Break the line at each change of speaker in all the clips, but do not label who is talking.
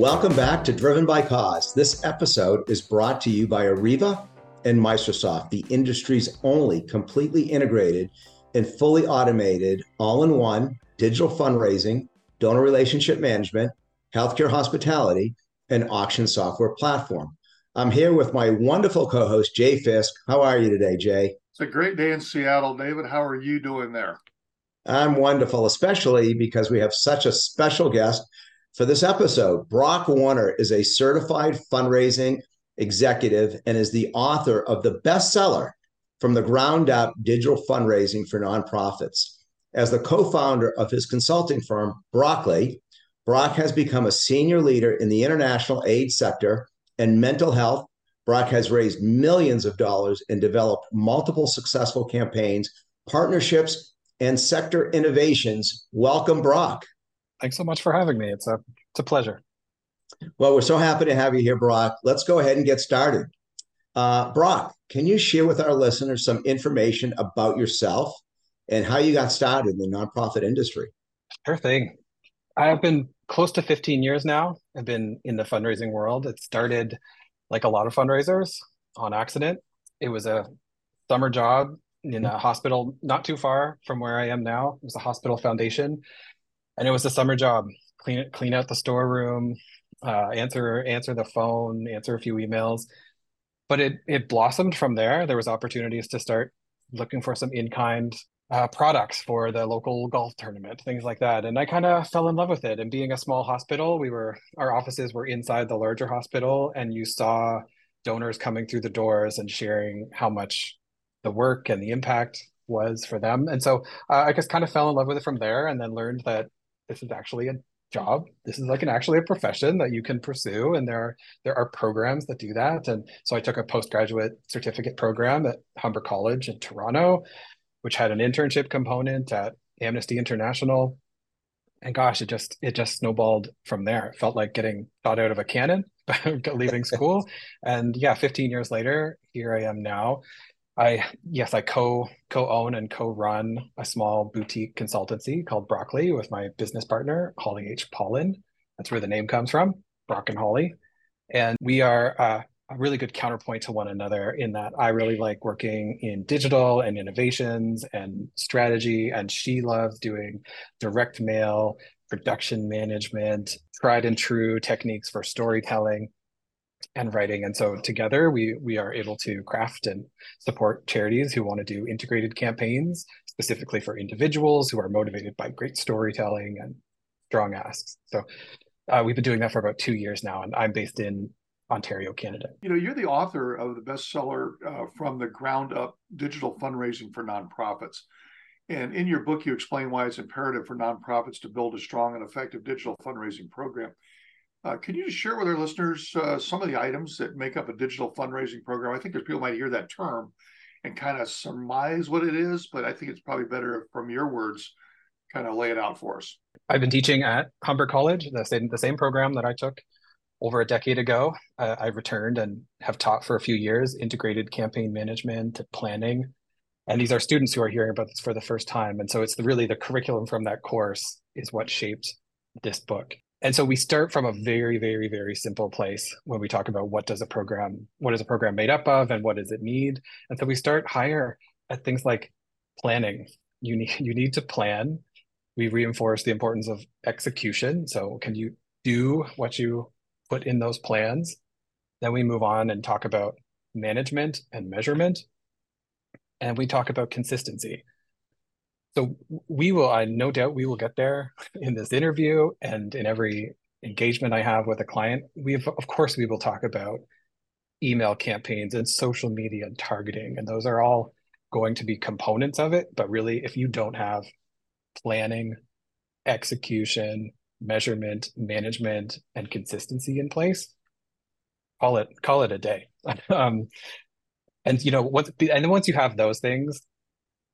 Welcome back to Driven by Cause. This episode is brought to you by Arreva and Microsoft, the industry's only completely integrated and fully automated all in one digital fundraising, donor relationship management, healthcare hospitality, and auction software platform. I'm here with my wonderful co host, Jay Fisk. How are you today, Jay?
It's a great day in Seattle, David. How are you doing there?
I'm wonderful, especially because we have such a special guest for this episode. Brock Warner is a certified fundraising executive and is the author of the bestseller from the ground up digital fundraising for nonprofits. As the co founder of his consulting firm, Broccoli, Brock has become a senior leader in the international aid sector and mental health. Brock has raised millions of dollars and developed multiple successful campaigns, partnerships, and sector innovations. Welcome, Brock.
Thanks so much for having me. It's a it's a pleasure.
Well, we're so happy to have you here, Brock. Let's go ahead and get started. Uh, Brock, can you share with our listeners some information about yourself and how you got started in the nonprofit industry?
Sure thing. I've been close to 15 years now. I've been in the fundraising world. It started like a lot of fundraisers on accident. It was a summer job in a hospital not too far from where I am now. It was a hospital foundation, and it was a summer job. Clean clean out the storeroom, uh, answer answer the phone, answer a few emails. But it it blossomed from there. There was opportunities to start looking for some in kind uh, products for the local golf tournament, things like that. And I kind of fell in love with it. And being a small hospital, we were our offices were inside the larger hospital, and you saw donors coming through the doors and sharing how much the work and the impact was for them. And so uh, I just kind of fell in love with it from there, and then learned that this is actually a job. This is like an actually a profession that you can pursue, and there are there are programs that do that. And so I took a postgraduate certificate program at Humber College in Toronto, which had an internship component at Amnesty International. And gosh, it just it just snowballed from there. It felt like getting shot out of a cannon, leaving school. and yeah, 15 years later, here I am now. I yes, I co co own and co run a small boutique consultancy called Broccoli with my business partner Holly H. Paulin. That's where the name comes from, Brock and Holly. And we are uh, a really good counterpoint to one another in that I really like working in digital and innovations and strategy, and she loves doing direct mail, production management, tried and true techniques for storytelling and writing. And so together we we are able to craft and support charities who want to do integrated campaigns specifically for individuals who are motivated by great storytelling and strong asks. So uh, we've been doing that for about two years now, and I'm based in Ontario, Canada.
You know, you're the author of the bestseller uh, from the ground up digital fundraising for nonprofits. And in your book, you explain why it's imperative for nonprofits to build a strong and effective digital fundraising program. Uh, can you just share with our listeners uh, some of the items that make up a digital fundraising program? I think there's people might hear that term and kind of surmise what it is, but I think it's probably better from your words, kind of lay it out for us.
I've been teaching at Humber College, the same the same program that I took over a decade ago. Uh, I returned and have taught for a few years integrated campaign management, planning, and these are students who are hearing about this for the first time. And so it's the, really the curriculum from that course is what shaped this book. And so we start from a very, very, very simple place when we talk about what does a program, what is a program made up of, and what does it need. And so we start higher at things like planning. You need you need to plan. We reinforce the importance of execution. So can you do what you put in those plans? Then we move on and talk about management and measurement. And we talk about consistency. So we will, I no doubt we will get there in this interview and in every engagement I have with a client. We have, of course, we will talk about email campaigns and social media and targeting, and those are all going to be components of it. But really, if you don't have planning, execution, measurement, management, and consistency in place, call it call it a day. um, and you know, once and then once you have those things,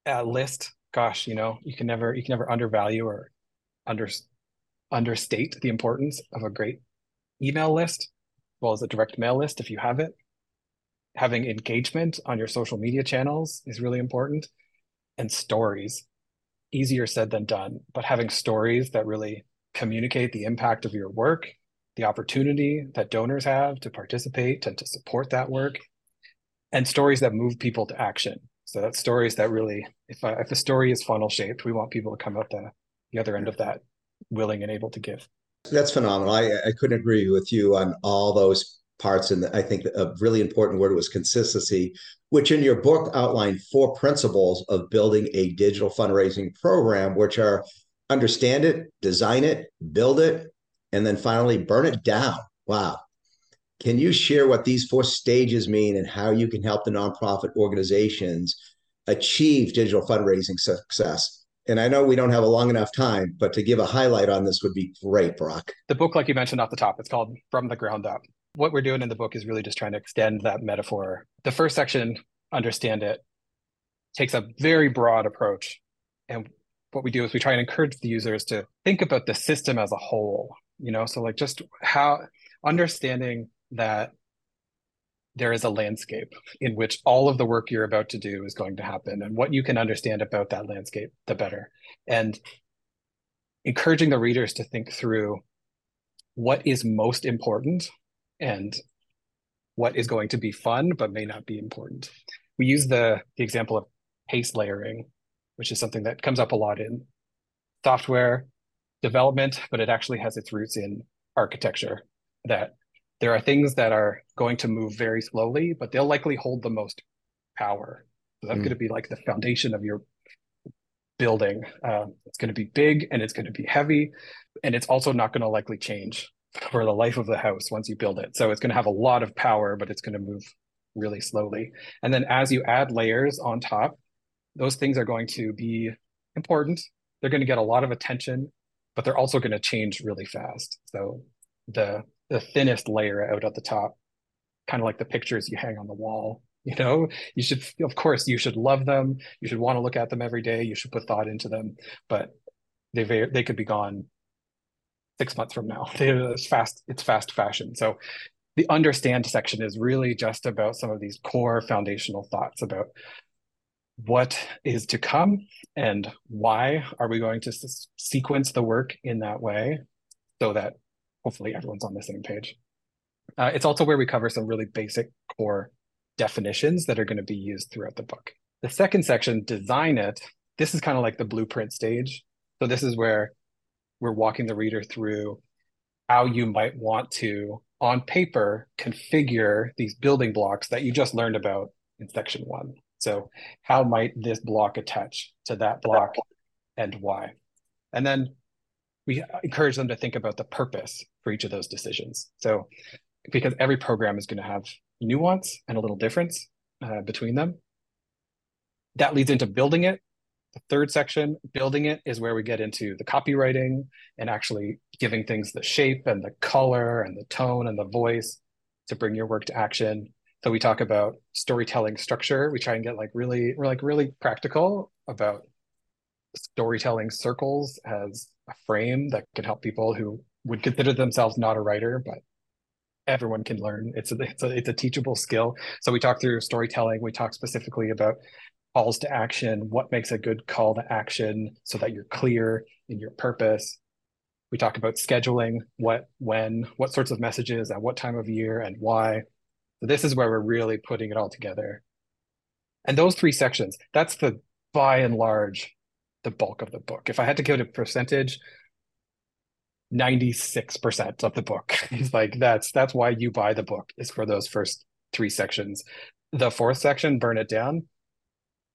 uh, list gosh, you know, you can never you can never undervalue or under understate the importance of a great email list, as well as a direct mail list if you have it. Having engagement on your social media channels is really important, and stories. Easier said than done, but having stories that really communicate the impact of your work the opportunity that donors have to participate and to support that work, and stories that move people to action. So that's stories that really, if a, if a story is funnel shaped, we want people to come out the, the other end of that willing and able to give.
That's phenomenal. I, I couldn't agree with you on all those parts. And I think a really important word was consistency, which in your book outlined four principles of building a digital fundraising program, which are understand it, design it, build it, and then finally burn it down. Wow. Can you share what these four stages mean and how you can help the nonprofit organizations achieve digital fundraising success? And I know we don't have a long enough time, but to give a highlight on this would be great, Brock.
The book, like you mentioned off the top, it's called From the Ground Up. What we're doing in the book is really just trying to extend that metaphor. The first section, Understand It, takes a very broad approach. And what we do is we try and encourage the users to think about the system as a whole, you know, so like just how understanding that there is a landscape in which all of the work you're about to do is going to happen and what you can understand about that landscape the better. And encouraging the readers to think through what is most important and what is going to be fun but may not be important. We use the, the example of pace layering which is something that comes up a lot in software development but it actually has its roots in architecture that there are things that are going to move very slowly, but they'll likely hold the most power. So that's mm. going to be like the foundation of your building. Uh, it's going to be big and it's going to be heavy, and it's also not going to likely change for the life of the house once you build it. So it's going to have a lot of power, but it's going to move really slowly. And then as you add layers on top, those things are going to be important. They're going to get a lot of attention, but they're also going to change really fast. So the the thinnest layer out at the top, kind of like the pictures you hang on the wall. You know, you should, of course, you should love them. You should want to look at them every day. You should put thought into them, but they they could be gone six months from now. It's fast. It's fast fashion. So the understand section is really just about some of these core foundational thoughts about what is to come and why are we going to sequence the work in that way so that hopefully everyone's on the same page. Uh, it's also where we cover some really basic core definitions that are going to be used throughout the book. The second section, design it, this is kind of like the blueprint stage. So this is where we're walking the reader through how you might want to, on paper, configure these building blocks that you just learned about in section one. So how might this block attach to that block and why? And then we encourage them to think about the purpose for each of those decisions. So, because every program is going to have nuance and a little difference uh, between them, that leads into building it. The third section, building it, is where we get into the copywriting and actually giving things the shape and the color and the tone and the voice to bring your work to action. So we talk about storytelling structure. We try and get like really, we're like really practical about storytelling circles as a frame that can help people who would consider themselves not a writer, but everyone can learn. It's a, it's a, it's a teachable skill. So we talk through storytelling. We talk specifically about calls to action, what makes a good call to action so that you're clear in your purpose. We talk about scheduling, what, when, what sorts of messages at what time of year and why. So this is where we're really putting it all together. And those three sections, that's the by and large the bulk of the book. If I had to give it a percentage, 96% of the book is like that's that's why you buy the book is for those first three sections. The fourth section, burn it down.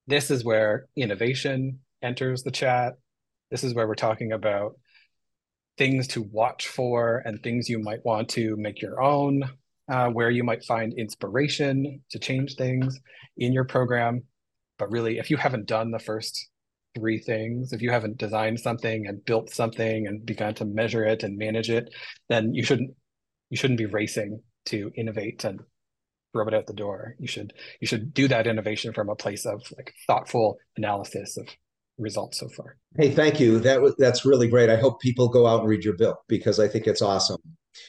This is where innovation enters the chat. This is where we're talking about things to watch for and things you might want to make your own, uh, where you might find inspiration to change things in your program. But really, if you haven't done the first three things. If you haven't designed something and built something and begun to measure it and manage it then you shouldn't you shouldn't be racing to innovate and throw it out the door. You should you should do that innovation from a place of like thoughtful analysis of results so far.
Hey thank you. That was that's really great. I hope people go out and read your book because i think it's awesome.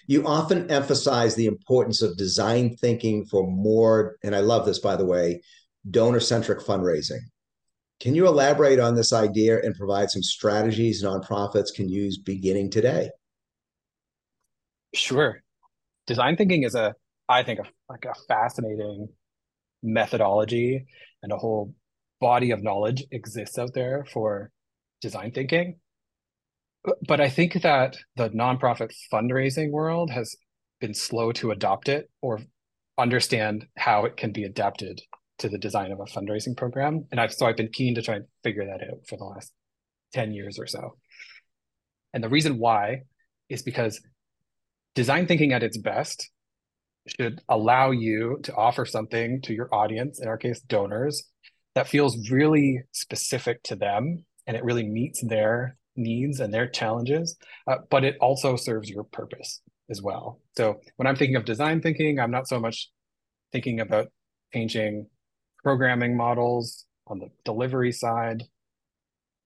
You often emphasize the importance of design thinking for more and i love this by the way donor centric fundraising can you elaborate on this idea and provide some strategies nonprofits can use beginning today?
Sure. Design thinking is a, I think, a, like a fascinating methodology and a whole body of knowledge exists out there for design thinking. But I think that the nonprofit fundraising world has been slow to adopt it or understand how it can be adapted to the design of a fundraising program. And I've so I've been keen to try and figure that out for the last 10 years or so. And the reason why is because design thinking at its best should allow you to offer something to your audience, in our case, donors, that feels really specific to them and it really meets their needs and their challenges, uh, but it also serves your purpose as well. So when I'm thinking of design thinking, I'm not so much thinking about changing programming models on the delivery side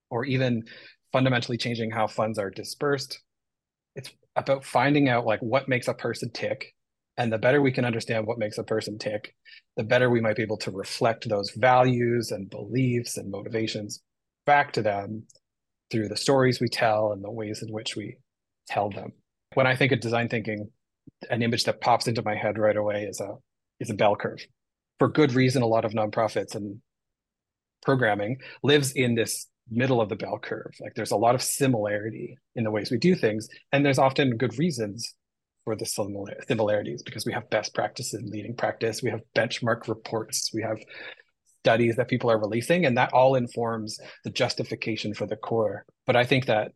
or even fundamentally changing how funds are dispersed. It's about finding out like what makes a person tick. And the better we can understand what makes a person tick, the better we might be able to reflect those values and beliefs and motivations back to them through the stories we tell and the ways in which we tell them. When I think of design thinking, an image that pops into my head right away is a is a bell curve. For good reason, a lot of nonprofits and programming lives in this middle of the bell curve. Like there's a lot of similarity in the ways we do things, and there's often good reasons for the similar similarities because we have best practices in leading practice, we have benchmark reports, we have studies that people are releasing, and that all informs the justification for the core. But I think that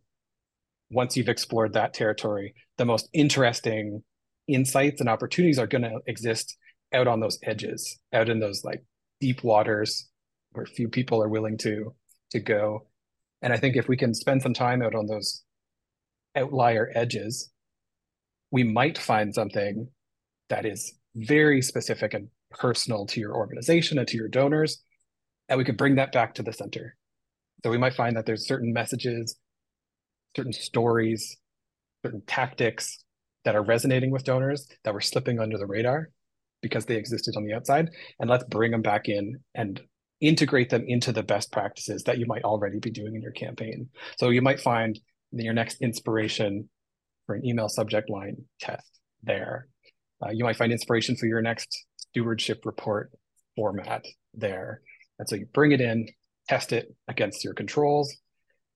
once you've explored that territory, the most interesting insights and opportunities are going to exist out on those edges, out in those like deep waters where few people are willing to to go. And I think if we can spend some time out on those outlier edges, we might find something that is very specific and personal to your organization and to your donors. And we could bring that back to the center. So we might find that there's certain messages, certain stories, certain tactics that are resonating with donors that were slipping under the radar because they existed on the outside. And let's bring them back in and integrate them into the best practices that you might already be doing in your campaign. So you might find your next inspiration for an email subject line test there. Uh, you might find inspiration for your next stewardship report format there. And so you bring it in, test it against your controls,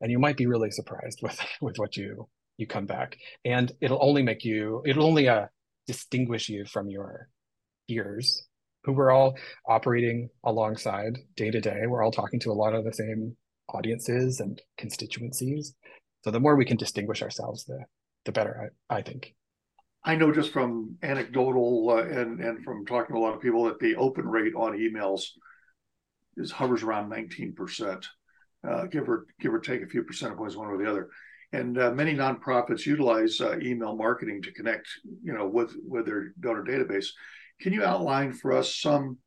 and you might be really surprised with with what you you come back. And it'll only make you, it'll only uh, distinguish you from your peers who we're all operating alongside day to day. We're all talking to a lot of the same audiences and constituencies. So the more we can distinguish ourselves, the the better, I, I think.
I know just from anecdotal uh, and and from talking to a lot of people that the open rate on emails is hovers around 19%, uh, give or give or take a few percent points one or the other. And uh, many nonprofits utilize uh, email marketing to connect, you know, with with their donor database. Can you outline for us some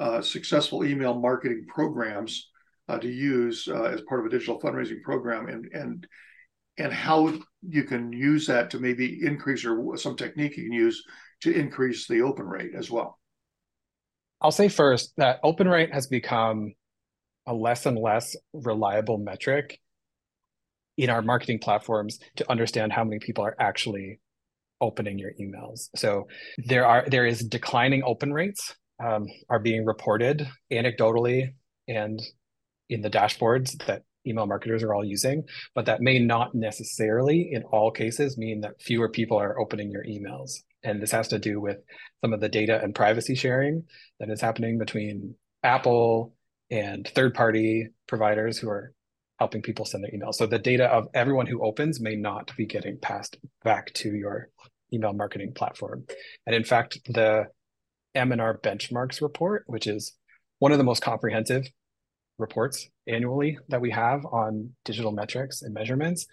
uh, successful email marketing programs uh, to use uh, as part of a digital fundraising program, and and and how you can use that to maybe increase or some technique you can use to increase the open rate as well?
I'll say first that open rate has become a less and less reliable metric in our marketing platforms to understand how many people are actually opening your emails. So there are there is declining open rates um, are being reported anecdotally and in the dashboards that email marketers are all using, but that may not necessarily in all cases mean that fewer people are opening your emails. And this has to do with some of the data and privacy sharing that is happening between Apple and third party providers who are helping people send their emails. So the data of everyone who opens may not be getting passed back to your email marketing platform. And in fact, the M&R benchmarks report, which is one of the most comprehensive reports annually that we have on digital metrics and measurements,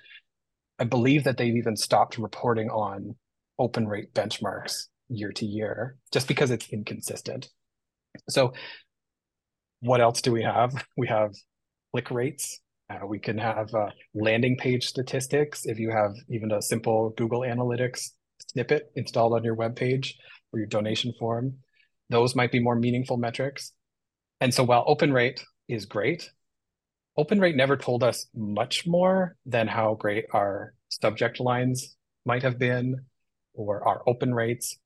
I believe that they've even stopped reporting on open rate benchmarks year to year just because it's inconsistent. So what else do we have? We have click rates. Uh, we can have uh, landing page statistics. If you have even a simple Google Analytics snippet installed on your web page or your donation form, those might be more meaningful metrics. And so while open rate is great, open rate never told us much more than how great our subject lines might have been or our open rates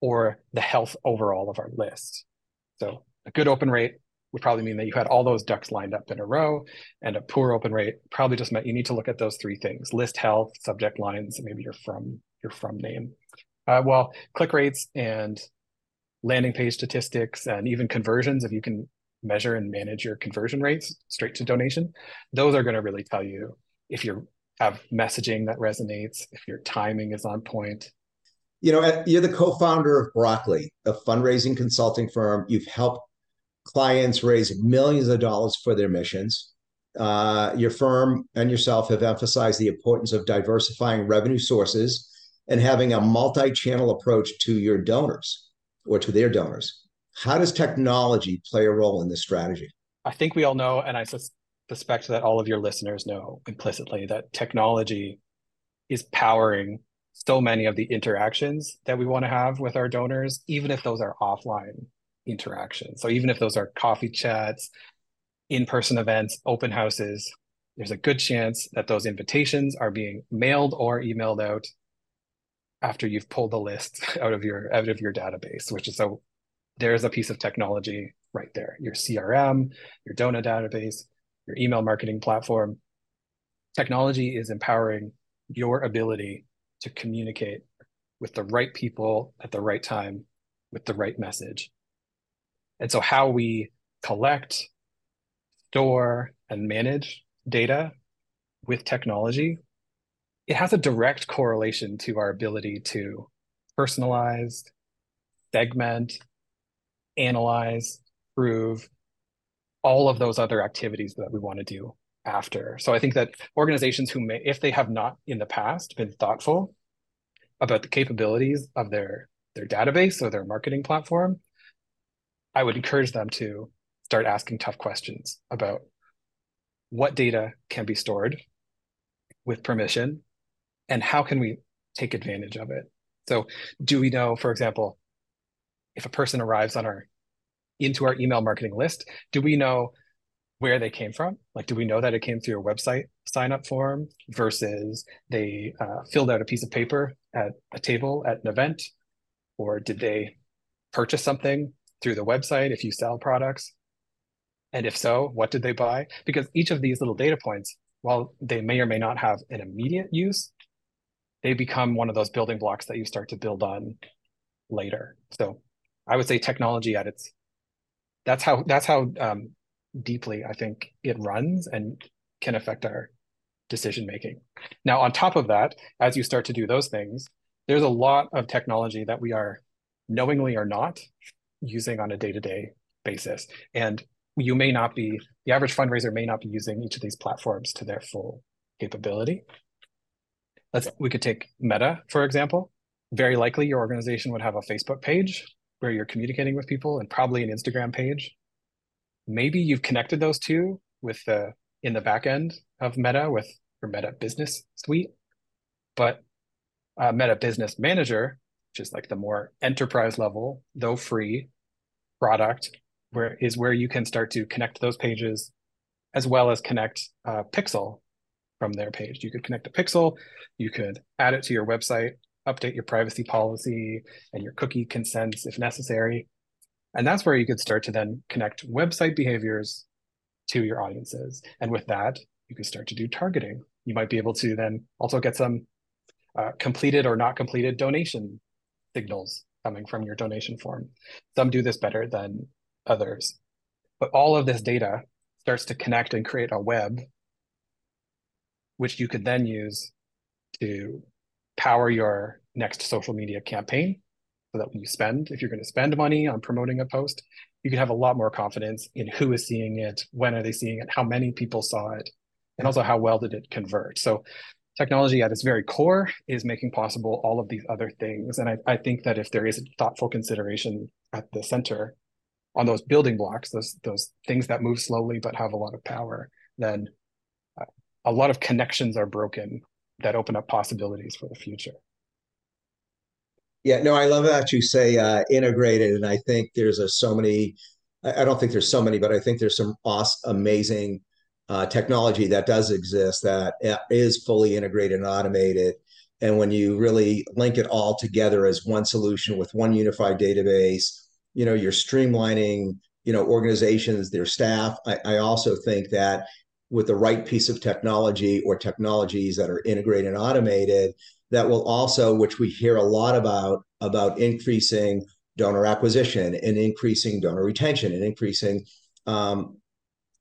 or the health overall of our list. So a good open rate would probably mean that you had all those ducks lined up in a row and a poor open rate probably just meant you need to look at those three things list health subject lines and maybe your from your from name. Uh, well click rates and landing page statistics and even conversions if you can measure and manage your conversion rates straight to donation those are going to really tell you if you have messaging that resonates if your timing is on point.
You know you're the co-founder of broccoli a fundraising consulting firm. You've helped clients raise millions of dollars for their missions. Uh, your firm and yourself have emphasized the importance of diversifying revenue sources and having a multi-channel approach to your donors or to their donors how does technology play a role in this strategy
i think we all know and i suspect that all of your listeners know implicitly that technology is powering so many of the interactions that we want to have with our donors, even if those are offline interactions. So even if those are coffee chats, in-person events, open houses, there's a good chance that those invitations are being mailed or emailed out after you've pulled the list out of your out of your database, which is so there's a piece of technology right there. Your CRM, your donor database, your email marketing platform. Technology is empowering your ability to communicate with the right people at the right time with the right message. And so, how we collect, store, and manage data with technology, it has a direct correlation to our ability to personalize, segment, analyze, prove all of those other activities that we want to do after. So I think that organizations who may, if they have not in the past been thoughtful about the capabilities of their their database or their marketing platform, I would encourage them to start asking tough questions about what data can be stored with permission and how can we take advantage of it. So do we know, for example, if a person arrives on our into our email marketing list, do we know where they came from. Like, do we know that it came through a website sign up form versus they uh, filled out a piece of paper at a table at an event? Or did they purchase something through the website if you sell products? And if so, what did they buy? Because each of these little data points, while they may or may not have an immediate use, they become one of those building blocks that you start to build on later. So I would say technology at its that's how that's how um, deeply I think it runs and can affect our decision making. Now, on top of that, as you start to do those things, there's a lot of technology that we are knowingly or not using on a day to day basis. And you may not be, the average fundraiser may not be using each of these platforms to their full capability. Let's, we could take Meta, for example. Very likely your organization would have a Facebook page where you're communicating with people and probably an Instagram page maybe you've connected those two with the in the back end of Meta with your Meta Business Suite, but uh, Meta Business Manager, which is like the more enterprise level, though free product, where is where you can start to connect those pages, as well as connect uh, Pixel from their page. You could connect a Pixel, you could add it to your website, update your privacy policy and your cookie consents if necessary, and that's where you could start to then connect website behaviors to your audiences. And with that, you can start to do targeting. You might be able to then also get some uh, completed or not completed donation signals coming from your donation form. Some do this better than others. But all of this data starts to connect and create a web, which you could then use to power your next social media campaign so that when you spend, if you're going to spend money on promoting a post, you can have a lot more confidence in who is seeing it, when are they seeing it, how many people saw it, and also how well did it convert. So technology at its very core is making possible all of these other things. And I, I think that if there is thoughtful consideration at the center on those building blocks, those those things that move slowly but have a lot of power, then a lot of connections are broken that open up possibilities for the future.
Yeah, no, I love that you say uh, integrated, and I think there's a so many. I don't think there's so many, but I think there's some awesome, amazing uh, technology that does exist that uh, fully integrated and automated. and when you really link it all together as one solution with one unified database, you know, you're streamlining, you know, organizations, their staff. I, I also think that with the right piece of technology or technologies that are integrated and automated, that will also, which we hear a lot about, about increasing donor acquisition and increasing donor retention and increasing um,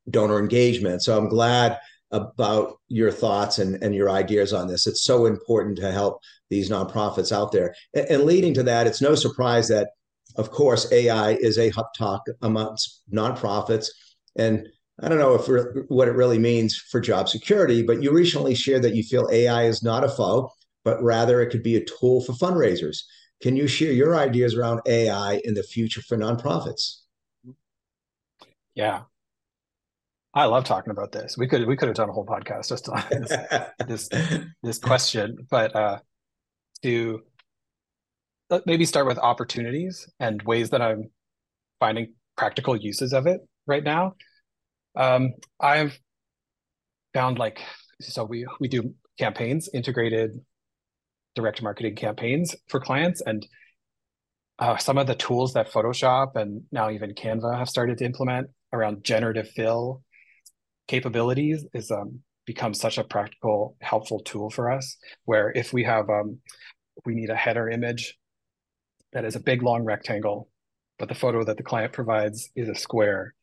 donor engagement. So I'm glad about your thoughts and, and your ideas on this. It's so important to help these nonprofits out there. And, and leading to that, it's no surprise that, of course, AI is a hot talk amongst nonprofits. And I don't know if what it really means for job security, but you recently shared that you feel AI is not a foe, but rather it could be a tool for fundraisers. Can you share your ideas around AI in the future for nonprofits?
Yeah, I love talking about this. We could we could have done a whole podcast just on this this, this question, but uh, to maybe start with opportunities and ways that I'm finding practical uses of it right now. Um, I've found like so we we do campaigns, integrated direct marketing campaigns for clients, and uh, some of the tools that Photoshop and now even Canva have started to implement around generative fill capabilities is um, become such a practical, helpful tool for us. Where if we have, um, we need a header image that is a big long rectangle, but the photo that the client provides is a square.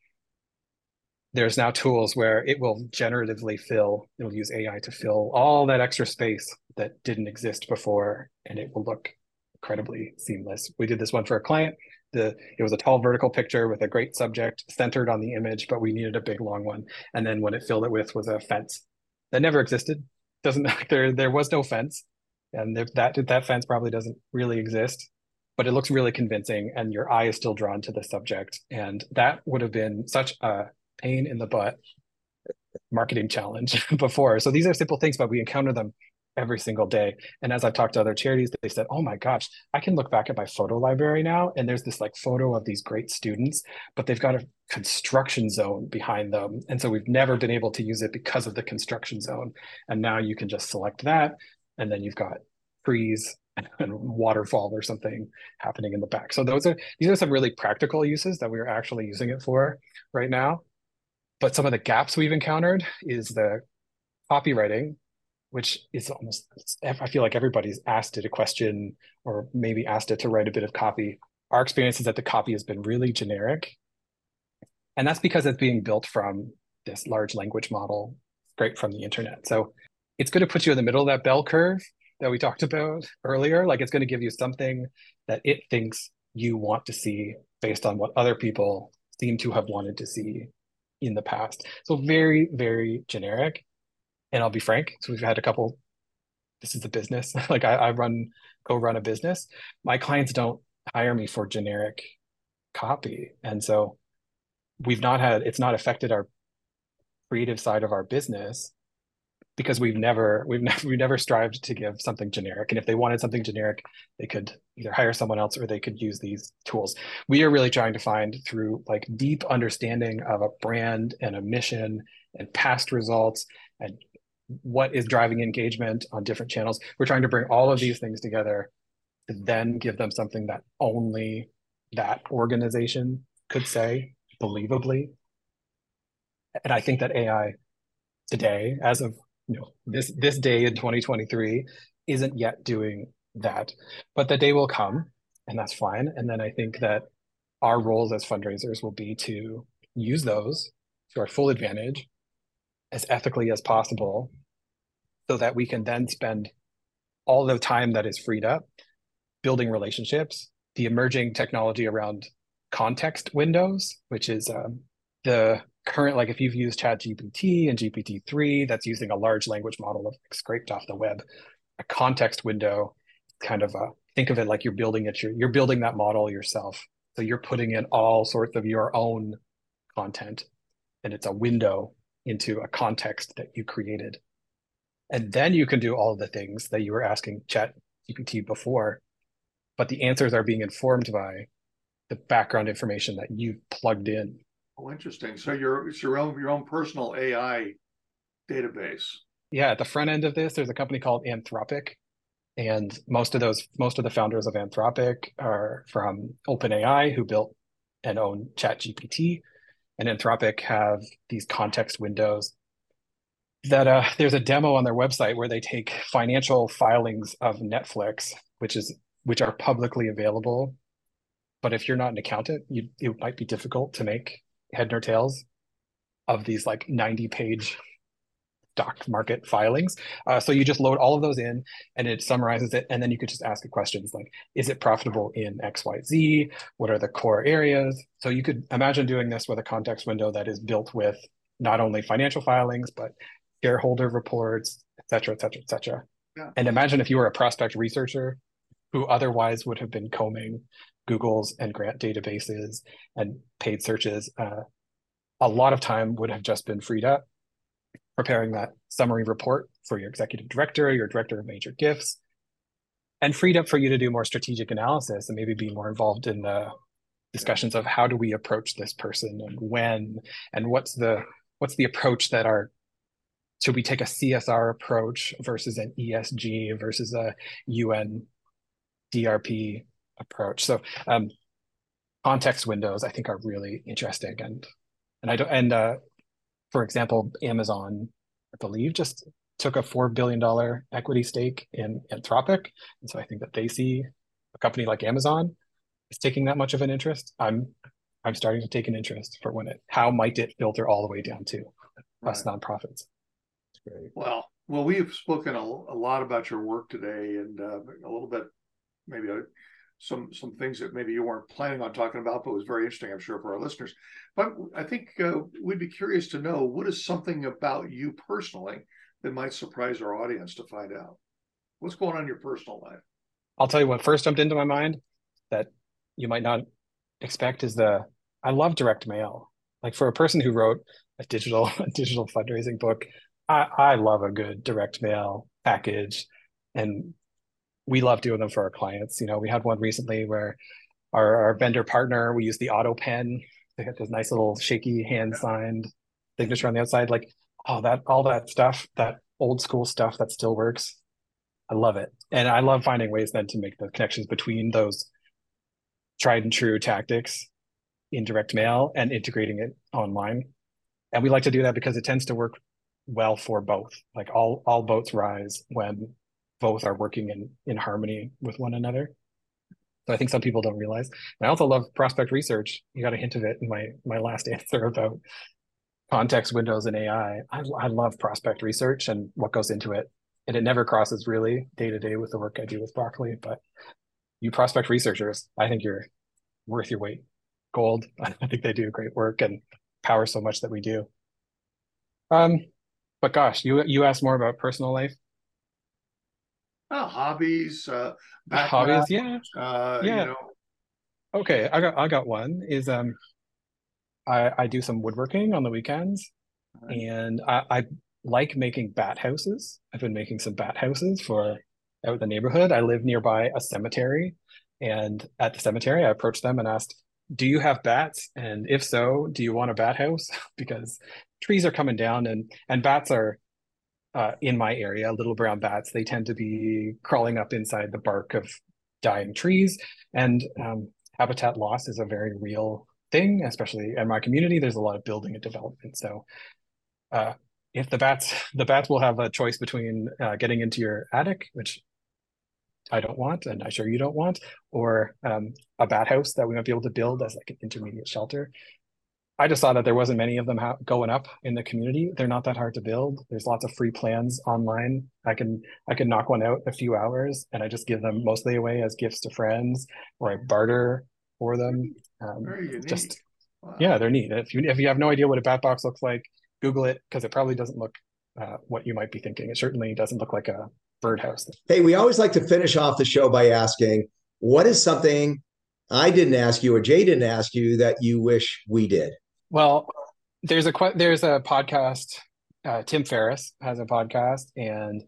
There's now tools where it will generatively fill, it'll use AI to fill all that extra space that didn't exist before, and it will look incredibly seamless. We did this one for a client the it was a tall vertical picture with a great subject centered on the image, but we needed a big long one. And then when it filled it with was a fence that never existed. Doesn't there there was no fence, and that that fence probably doesn't really exist, but it looks really convincing, and your eye is still drawn to the subject. And that would have been such a pain in the butt marketing challenge before. So these are simple things, but we encounter them every single day. And as I've talked to other charities, they said, oh my gosh, I can look back at my photo library now and there's this like photo of these great students, but they've got a construction zone behind them. And so we've never been able to use it because of the construction zone. And now you can just select that. And then you've got trees and waterfall or something happening in the back. So those are these are some really practical uses that we're actually using it for right now. But some of the gaps we've encountered is the copywriting which is almost i feel like everybody's asked it a question or maybe asked it to write a bit of copy. Our experience is that the copy has been really generic. And that's because it's being built from this large language model straight from the internet. So it's going to put you in the middle of that bell curve that we talked about earlier. Like it's going to give you something that it thinks you want to see based on what other people seem to have wanted to see in the past so very very generic and I'll be frank. So we've had a couple. This is a business. like I, I run, co-run a business. My clients don't hire me for generic copy, and so we've not had. It's not affected our creative side of our business because we've never we've never we've never strived to give something generic and if they wanted something generic they could either hire someone else or they could use these tools we are really trying to find through like deep understanding of a brand and a mission and past results and what is driving engagement on different channels. We're trying to bring all of these things together to then give them something that only that organization could say believably. And I think that AI today, as of you know this this day in 2023, isn't yet doing that. But the day will come, and that's fine. And then I think that our roles as fundraisers will be to use those to our full advantage as ethically as possible so that we can then spend all the time that is freed up building relationships the emerging technology around context windows which is um, the current like if you've used chat gpt and gpt-3 that's using a large language model of scraped off the web a context window kind of a think of it like you're building it you're, you're building that model yourself so you're putting in all sorts of your own content and it's a window into a context that you created. And then you can do all the things that you were asking Chat GPT before, but the answers are being informed by the background information that you've plugged in.
Oh, interesting. So your it's your own your own personal AI database.
Yeah, at the front end of this, there's a company called Anthropic And most of those, most of the founders of Anthropic are from OpenAI, who built and own ChatGPT. And Anthropic have these context windows that uh, there's a demo on their website where they take financial filings of Netflix, which is which are publicly available. But if you're not an accountant, you it might be difficult to make head nor tails of these like 90 page stock market filings. Uh, so you just load all of those in and it summarizes it. And then you could just ask questions like, is it profitable in XYZ? What are the core areas? So you could imagine doing this with a context window that is built with not only financial filings, but shareholder reports, et cetera, et cetera, et cetera. Yeah. And imagine if you were a prospect researcher who otherwise would have been combing Google's and grant databases and paid searches. Uh, a lot of time would have just been freed up preparing that summary report for your executive director, your director of major gifts, and freed up for you to do more strategic analysis and maybe be more involved in the discussions of how do we approach this person and when and what's the what's the approach that our should we take a CSR approach versus an ESG versus a UN DRP approach. So um, context windows I think are really interesting and and I don't and uh, for example, Amazon, I believe, just took a $4 billion equity stake in Anthropic. And so I think that they see a company like Amazon is taking that much of an interest. I'm I'm starting to take an interest for when it how might it filter all the way down to right. us nonprofits.
Great. Well, well, we've spoken a, a, lot about your work today, and uh, a little bit, maybe a, some some things that maybe you weren't planning on talking about, but was very interesting, I'm sure, for our listeners. But I think uh, we'd be curious to know what is something about you personally that might surprise our audience to find out. What's going on in your personal life?
I'll tell you what first jumped into my mind that you might not expect is the I love direct mail. Like for a person who wrote a digital a digital fundraising book, I, I love a good direct mail package and we love doing them for our clients. You know, we had one recently where our, our vendor partner, we use the auto pen. They got this nice little shaky hand signed signature on the outside. Like, oh, that all that stuff, that old school stuff that still works. I love it. And I love finding ways then to make the connections between those tried and true tactics in direct mail and integrating it online. And we like to do that because it tends to work well for both. Like all all boats rise when both are working in in harmony with one another. So I think some people don't realize. I also love prospect research. You got a hint of it in my my last answer about context windows and AI. I, I love prospect research and what goes into it. And it never crosses really day to day with the work I do with Broccoli. But you prospect researchers, I think you're worth your weight gold. I think they do great work and power so much that we do. Um, but gosh, you you asked more about personal life
uh, hobbies, uh,
hobbies, yeah,
uh, yeah. You know.
Okay, I got I got one. Is um, I I do some woodworking on the weekends, right. and I, I like making bat houses. I've been making some bat houses for out the neighborhood. I live nearby a cemetery, and at the cemetery, I approached them and asked, "Do you have bats? And if so, do you want a bat house? because trees are coming down, and and bats are uh, in my area, little brown bats, they tend to be crawling up inside the bark of dying trees. And um, habitat loss is a very real thing, especially in my community. There's a lot of building and development. So uh, if the bats, the bats will have a choice between uh, getting into your attic, which I don't want, and I'm sure you don't want, or um, a bat house that we might be able to build as like an intermediate shelter. I just saw that there wasn't many of them ha- going up in the community. They're not that hard to build. There's lots of free plans online. I can I can knock one out in a few hours, and I just give them mostly away as gifts to friends, or I barter for them.
Um, Just
wow. yeah, they're neat. If you if you have no idea what a bat box looks like, Google it because it probably doesn't look uh, what you might be thinking. It certainly doesn't look like a birdhouse.
Hey, we always like to finish off the show by asking, what is something I didn't ask you or Jay didn't ask you that you wish we did?
Well, there's a there's a podcast. Uh, Tim Ferriss has a podcast, and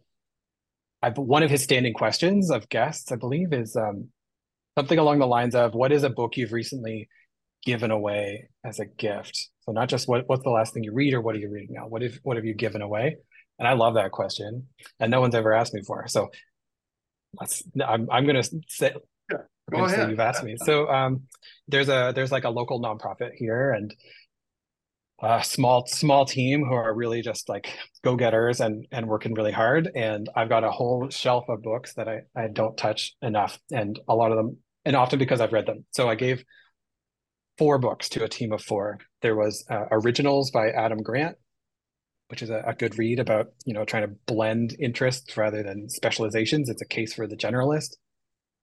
I one of his standing questions of guests, I believe, is um, something along the lines of, "What is a book you've recently given away as a gift?" So not just what what's the last thing you read, or what are you reading now? What if what have you given away? And I love that question, and no one's ever asked me for. So let's I'm I'm gonna say
go ahead.
You've asked me. So um, there's a there's like a local nonprofit here and a small small team who are really just like go-getters and and working really hard. And I've got a whole shelf of books that I, I don't touch enough. And a lot of them and often because I've read them. So I gave four books to a team of four. There was uh, Originals by Adam Grant, which is a, a, good read about you know trying to blend interests rather than specializations. It's a case for the generalist.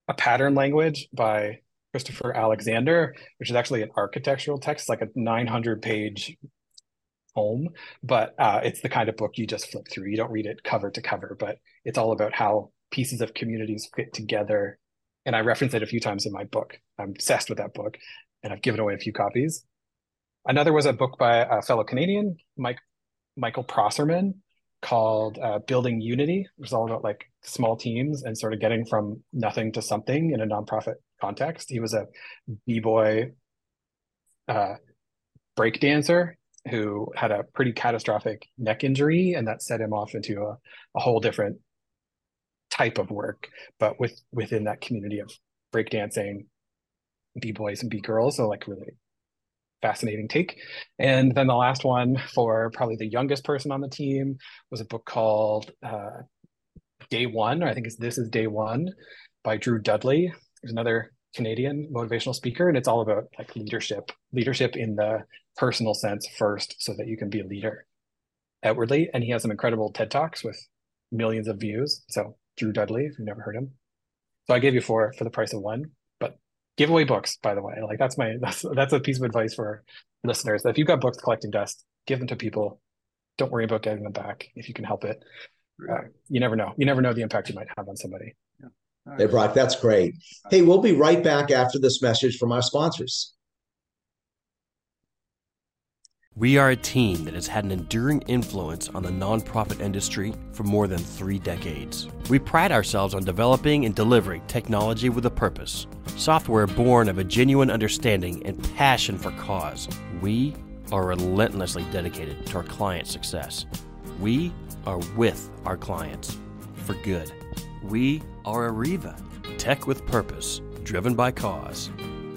A pattern language by Christopher Alexander, which is actually an architectural text, like a 900 page home, but uh, it's the kind of book you just flip through. You don't read it cover to cover, but it's all about how pieces of communities fit together. And I reference it a few times in my book. I'm obsessed with that book, and I've given away a few copies. Another was a book by a fellow Canadian, Mike Michael Prosserman called uh, Building Unity. It was all about like small teams and sort of getting from nothing to something in a nonprofit context. He was a b-boy uh, break dancer who had a pretty catastrophic neck injury, and that set him off into a, a whole different type of work, but with within that community of breakdancing b-boys and b-girls. So like really fascinating take. And then the last one for probably the youngest person on the team was a book called uh, Day One, or I think it's This is Day One by Drew Dudley. There's another Canadian motivational speaker, and it's all about like leadership, leadership in the personal sense first, so that you can be a leader outwardly. And he has some incredible TED Talks with millions of views. So Drew Dudley, if you've never heard him. So I gave you four for the price of one But give away books by the way like that's my that's that's a piece of advice for listeners if you've got books collecting dust give them to people don't worry about getting them back if you can help it uh, you never know you never know the impact you might have on somebody.
Hey brock that's great hey we'll be right back after this message from our sponsors
we are a team that has had an enduring influence on the nonprofit industry for more than three decades. We pride ourselves on developing and delivering technology with a purpose, software born of a genuine understanding and passion for cause. We are relentlessly dedicated to our client success. We are with our clients for good. We are Arreva, tech with purpose, driven by cause.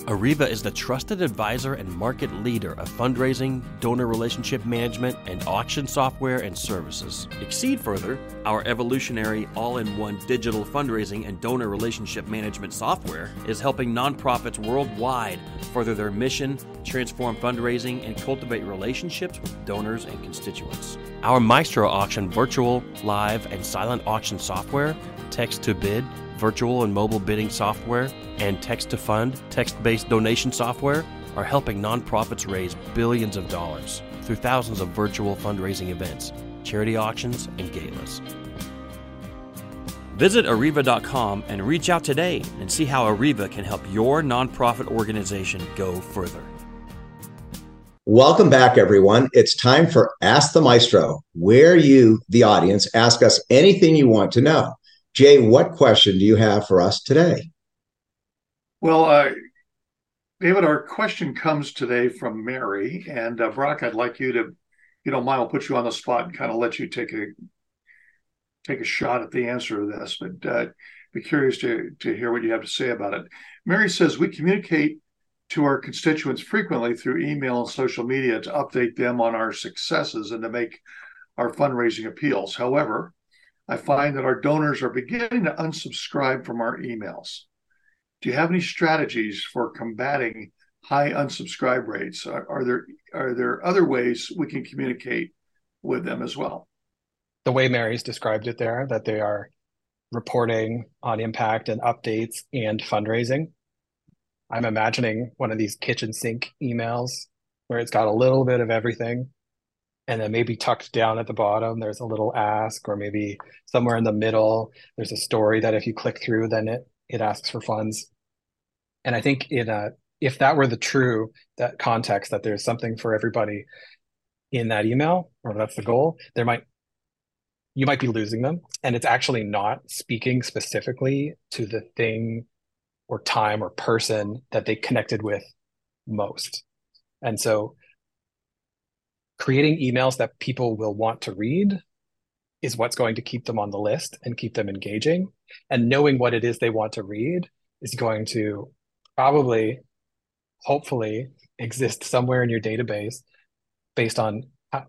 Arreva is the trusted advisor and market leader of fundraising, donor relationship management, and auction software and services. Exceed further, our evolutionary all in one digital fundraising and donor relationship management software is helping nonprofits worldwide further their mission, transform fundraising, and cultivate relationships with donors and constituents. Our Maestro auction virtual, live, and silent auction software, text to bid, virtual and mobile bidding software, and text to fund, text based donation software are helping nonprofits raise billions of dollars through thousands of virtual fundraising events, charity auctions, and galas. Visit Arreva.com and reach out today and see how Arreva can help your nonprofit organization go further.
Welcome back, everyone. It's time for Ask the Maestro, where you, the audience, ask us anything you want to know. Jay, what question do you have for us today?
Well, uh, David, our question comes today from Mary, and uh, Brock, I'd like you to, you know, mind, I'll put you on the spot and kind of let you take a take a shot at the answer to this, but uh, be curious to to hear what you have to say about it. Mary says we communicate to our constituents frequently through email and social media to update them on our successes and to make our fundraising appeals. However, I find that our donors are beginning to unsubscribe from our emails. Do you have any strategies for combating high unsubscribe rates? Are, are there are there other ways we can communicate with them as well?
The way Mary's described it there, that they are reporting on impact and updates and fundraising. I'm imagining one of these kitchen sink emails where it's got a little bit of everything and then maybe tucked down at the bottom there's a little ask or maybe somewhere in the middle there's a story that if you click through then it it asks for funds. And i think in a if that were the true that context that there's something for everybody in that email or that's the goal there might you might be losing them. And it's actually not speaking specifically to the thing or time or person that they connected with most. And so creating emails that people will want to read is what's going to keep them on the list and keep them engaging. And knowing what it is they want to read is going to probably, hopefully, exist somewhere in your database based on how,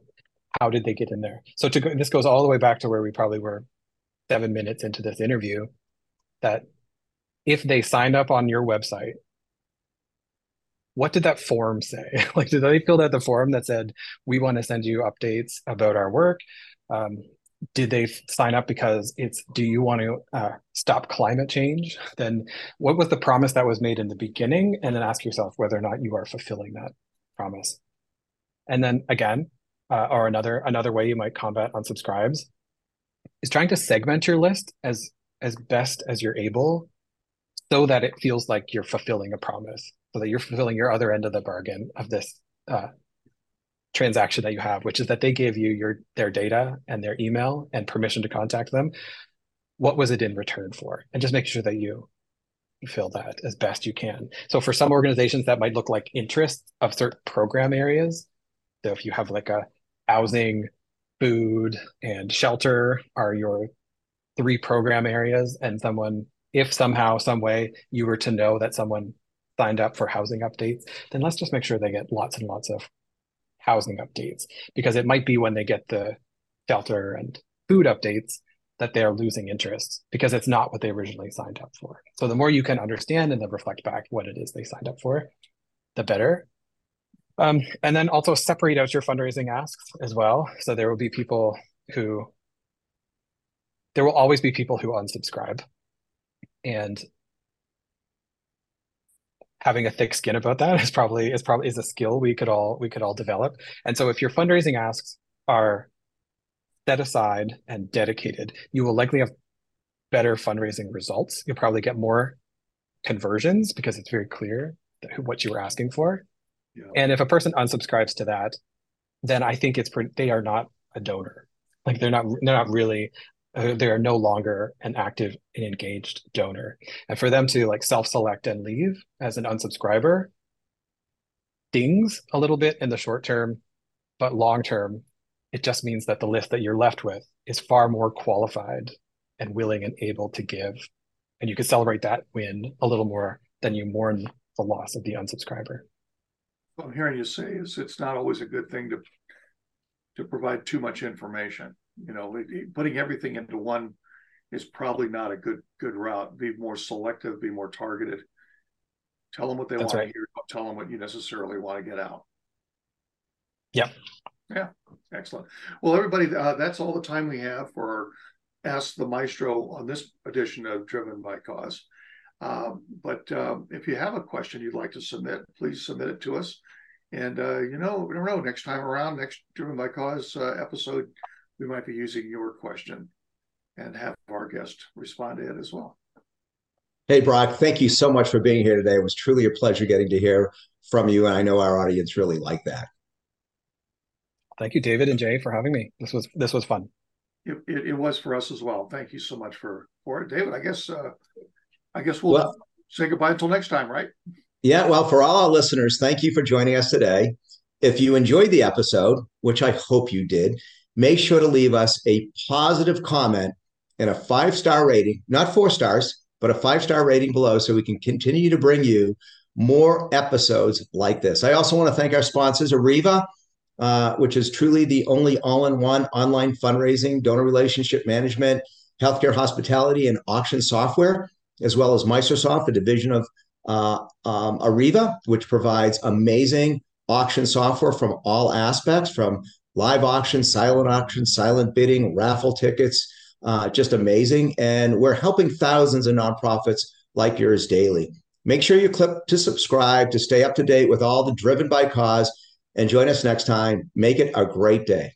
how did they get in there. So to go, this goes all the way back to where we probably were seven minutes into this interview. That if they signed up on your website what did that form say? like, did they fill out the form that said, we want to send you updates about our work? Um, did they sign up because it's, do you want to uh, stop climate change? Then what was the promise that was made in the beginning? And then ask yourself whether or not you are fulfilling that promise. And then again, uh, or another another way you might combat unsubscribes is trying to segment your list as as best as you're able so that it feels like you're fulfilling a promise so that you're fulfilling your other end of the bargain of this uh, transaction that you have, which is that they gave you your their data and their email and permission to contact them. What was it in return for? And just make sure that you fill that as best you can. So for some organizations, that might look like interest of certain program areas. So if you have like a housing, food, and shelter are your three program areas, and someone, if somehow, some way you were to know that someone signed up for housing updates, then let's just make sure they get lots and lots of housing updates because it might be when they get the shelter and food updates that they are losing interest because it's not what they originally signed up for. So the more you can understand and then reflect back what it is they signed up for, the better. Um, and then also separate out your fundraising asks as well. So there will be people who, there will always be people who unsubscribe. And having a thick skin about that is probably is probably is a skill we could all we could all develop. And so if your fundraising asks are set aside and dedicated, you will likely have better fundraising results. You'll probably get more conversions because it's very clear what you were asking for. Yeah. And if a person unsubscribes to that, then I think it's pretty, they are not a donor. Like they're not they're not really Uh, they are no longer an active and engaged donor. And for them to like self-select and leave as an unsubscriber dings a little bit in the short term, but long term, it just means that the list that you're left with is far more qualified and willing and able to give. And you can celebrate that win a little more than you mourn the loss of the unsubscriber.
What I'm hearing you say is it's not always a good thing to to provide too much information you know, putting everything into one is probably not a good good route. Be more selective, be more targeted. Tell them what they That's want right. to hear. Don't tell them what you necessarily want to get out.
Yep.
Yeah. Excellent. Well, everybody, uh, that's all the time we have for Ask the Maestro on this edition of Driven by Cause. Um, but um, if you have a question you'd like to submit, please submit it to us. And uh, you know, we don't know. Next time around, next Driven by Cause uh, episode, we might be using your question and have our guest respond to it as well.
Hey, Brock, thank you so much for being here today. It was truly a pleasure getting to hear from you. And I know our audience really liked that.
Thank you, David and Jay, for having me. This was this was fun.
It, it, it was for us as well. Thank you so much for for it, David. I guess uh, I guess we'll, well say goodbye until next time, right?
Yeah. Well, for all our listeners, thank you for joining us today. If you enjoyed the episode, which I hope you did, make sure to leave us a positive comment and a five star rating, not four stars, but a five star rating below so we can continue to bring you more episodes like this. I also want to thank our sponsors, Arreva, uh, which is truly the only all in one online fundraising, donor relationship management, healthcare hospitality, and auction software, as well as MaestroSoft, a division of uh, um, Arreva, which provides amazing auction software from all aspects, from live auction, silent auction, silent bidding, raffle tickets, uh, just amazing. And we're helping thousands of nonprofits like yours daily. Make sure you click to subscribe to stay up to date with all the Driven by Cause and join us next time. Make it a great day.